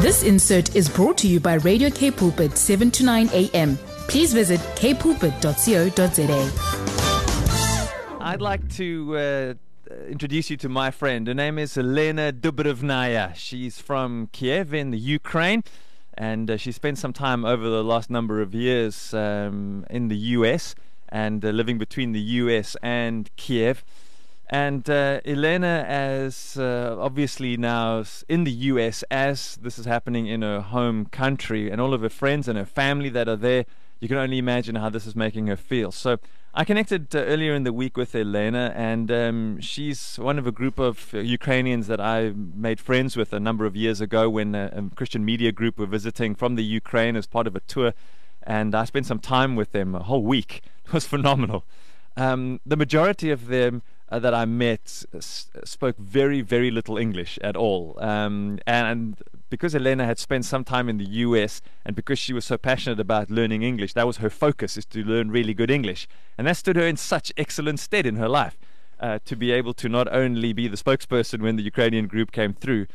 This insert is brought to you by Radio K Pulpit 7 to 9 a.m. Please visit kpulpit.co.za. I'd like to uh, introduce you to my friend. Her name is Elena Dubrovnaya. She's from Kiev in the Ukraine, and uh, she spent some time over the last number of years um, in the US and uh, living between the US and Kiev. And uh, Elena, as uh, obviously now in the US, as this is happening in her home country, and all of her friends and her family that are there, you can only imagine how this is making her feel. So I connected uh, earlier in the week with Elena, and um, she's one of a group of uh, Ukrainians that I made friends with a number of years ago when a, a Christian media group were visiting from the Ukraine as part of a tour. And I spent some time with them a whole week. It was phenomenal. Um, the majority of them uh, that I met s- spoke very, very little English at all. Um, and because Elena had spent some time in the US and because she was so passionate about learning English, that was her focus, is to learn really good English. And that stood her in such excellent stead in her life uh, to be able to not only be the spokesperson when the Ukrainian group came through,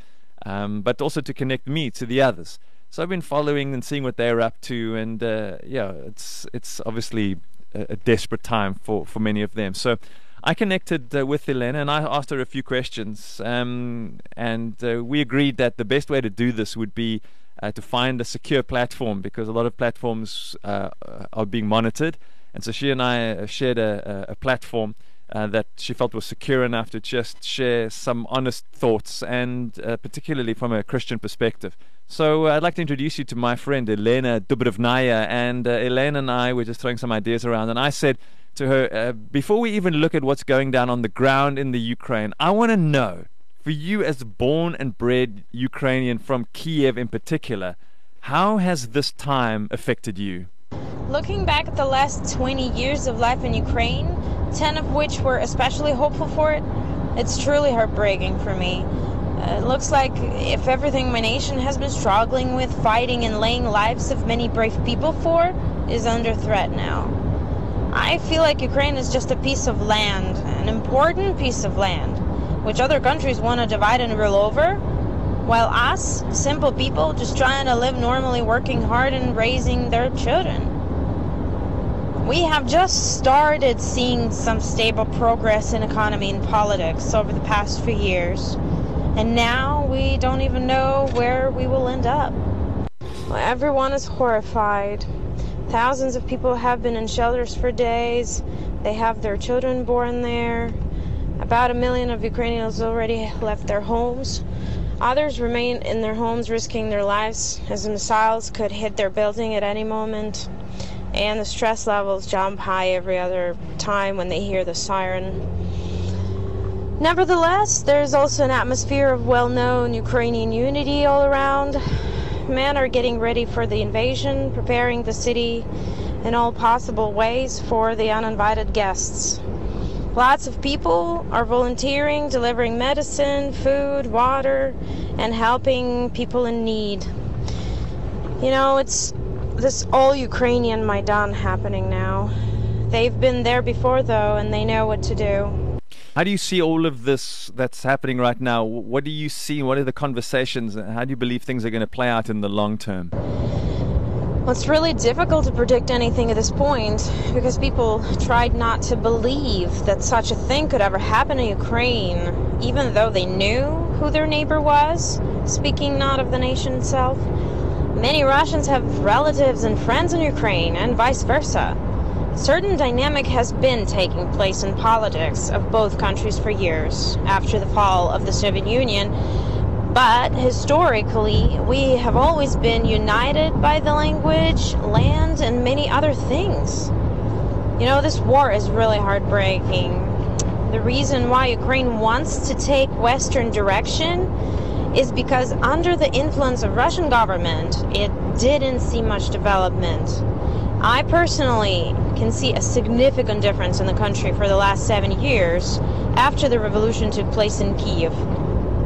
um, but also to connect me to the others. So I've been following and seeing what they're up to, and uh, yeah, it's it's obviously a, a desperate time for, for many of them. So I connected uh, with Elena and I asked her a few questions. Um, and uh, we agreed that the best way to do this would be uh, to find a secure platform because a lot of platforms uh, are being monitored. And so she and I uh, shared a, a platform. Uh, that she felt was secure enough to just share some honest thoughts, and particularly from a Christian perspective. So I'd like to introduce you to my friend Elena Dubrovnaya, and Elena and I were just throwing some ideas around, and I said, to her, uh, before we even look at what's going down on the ground in the Ukraine, I want to know, for you as born and bred Ukrainian from Kiev in particular, how has this time affected you? Looking back at the last 20 years of life in Ukraine, 10 of which were especially hopeful for it, it's truly heartbreaking for me. Uh, it looks like if everything my nation has been struggling with, fighting, and laying lives of many brave people for is under threat now. I feel like Ukraine is just a piece of land, an important piece of land, which other countries want to divide and rule over, while us, simple people, just trying to live normally, working hard and raising their children. We have just started seeing some stable progress in economy and politics over the past few years, and now we don't even know where we will end up. Well, everyone is horrified. Thousands of people have been in shelters for days. They have their children born there. About a million of Ukrainians already left their homes. Others remain in their homes risking their lives as missiles could hit their building at any moment. And the stress levels jump high every other time when they hear the siren. Nevertheless, there is also an atmosphere of well known Ukrainian unity all around men are getting ready for the invasion, preparing the city in all possible ways for the uninvited guests. Lots of people are volunteering, delivering medicine, food, water, and helping people in need. You know, it's this all Ukrainian Maidan happening now. They've been there before, though, and they know what to do. How do you see all of this that's happening right now? What do you see? What are the conversations? How do you believe things are going to play out in the long term? Well, it's really difficult to predict anything at this point because people tried not to believe that such a thing could ever happen in Ukraine, even though they knew who their neighbor was, speaking not of the nation itself. Many Russians have relatives and friends in Ukraine, and vice versa. Certain dynamic has been taking place in politics of both countries for years after the fall of the Soviet Union, but historically we have always been united by the language, land, and many other things. You know, this war is really heartbreaking. The reason why Ukraine wants to take Western direction is because under the influence of Russian government, it didn't see much development. I personally can see a significant difference in the country for the last seven years after the revolution took place in Kiev,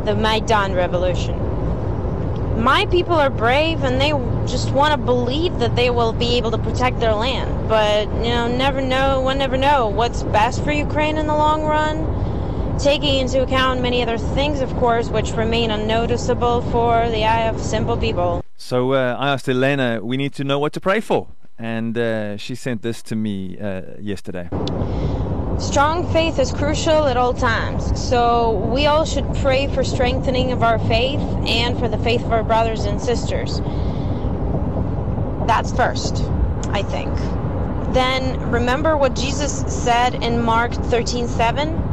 the Maidan revolution. My people are brave and they just want to believe that they will be able to protect their land. But, you know, never know, one never know what's best for Ukraine in the long run. Taking into account many other things, of course, which remain unnoticeable for the eye of simple people. So uh, I asked Elena, we need to know what to pray for. And uh, she sent this to me uh, yesterday. Strong faith is crucial at all times, so we all should pray for strengthening of our faith and for the faith of our brothers and sisters. That's first, I think. Then remember what Jesus said in Mark 13:7.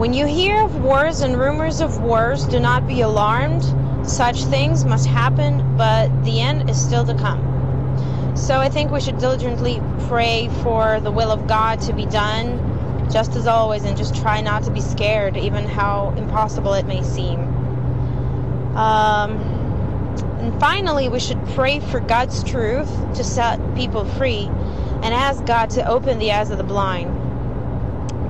When you hear of wars and rumors of wars, do not be alarmed. Such things must happen, but the end is still to come. So I think we should diligently pray for the will of God to be done just as always, and just try not to be scared, even how impossible it may seem. Um, and finally, we should pray for God's truth to set people free and ask God to open the eyes of the blind.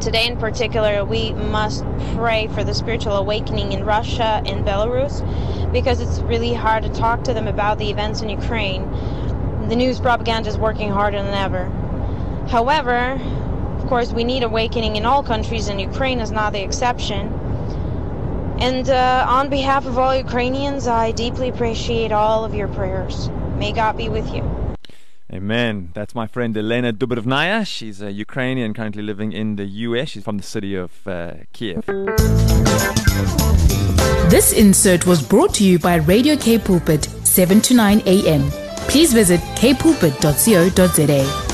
Today, in particular, we must pray for the spiritual awakening in Russia and Belarus because it's really hard to talk to them about the events in Ukraine. The news propaganda is working harder than ever. However, of course, we need awakening in all countries, and Ukraine is not the exception. And uh, on behalf of all Ukrainians, I deeply appreciate all of your prayers. May God be with you. Amen. That's my friend Elena Dubrovnaya. She's a Ukrainian currently living in the US. She's from the city of uh, Kiev. This insert was brought to you by Radio K Pulpit, 7 to 9 a.m. Please visit kpulpit.co.za.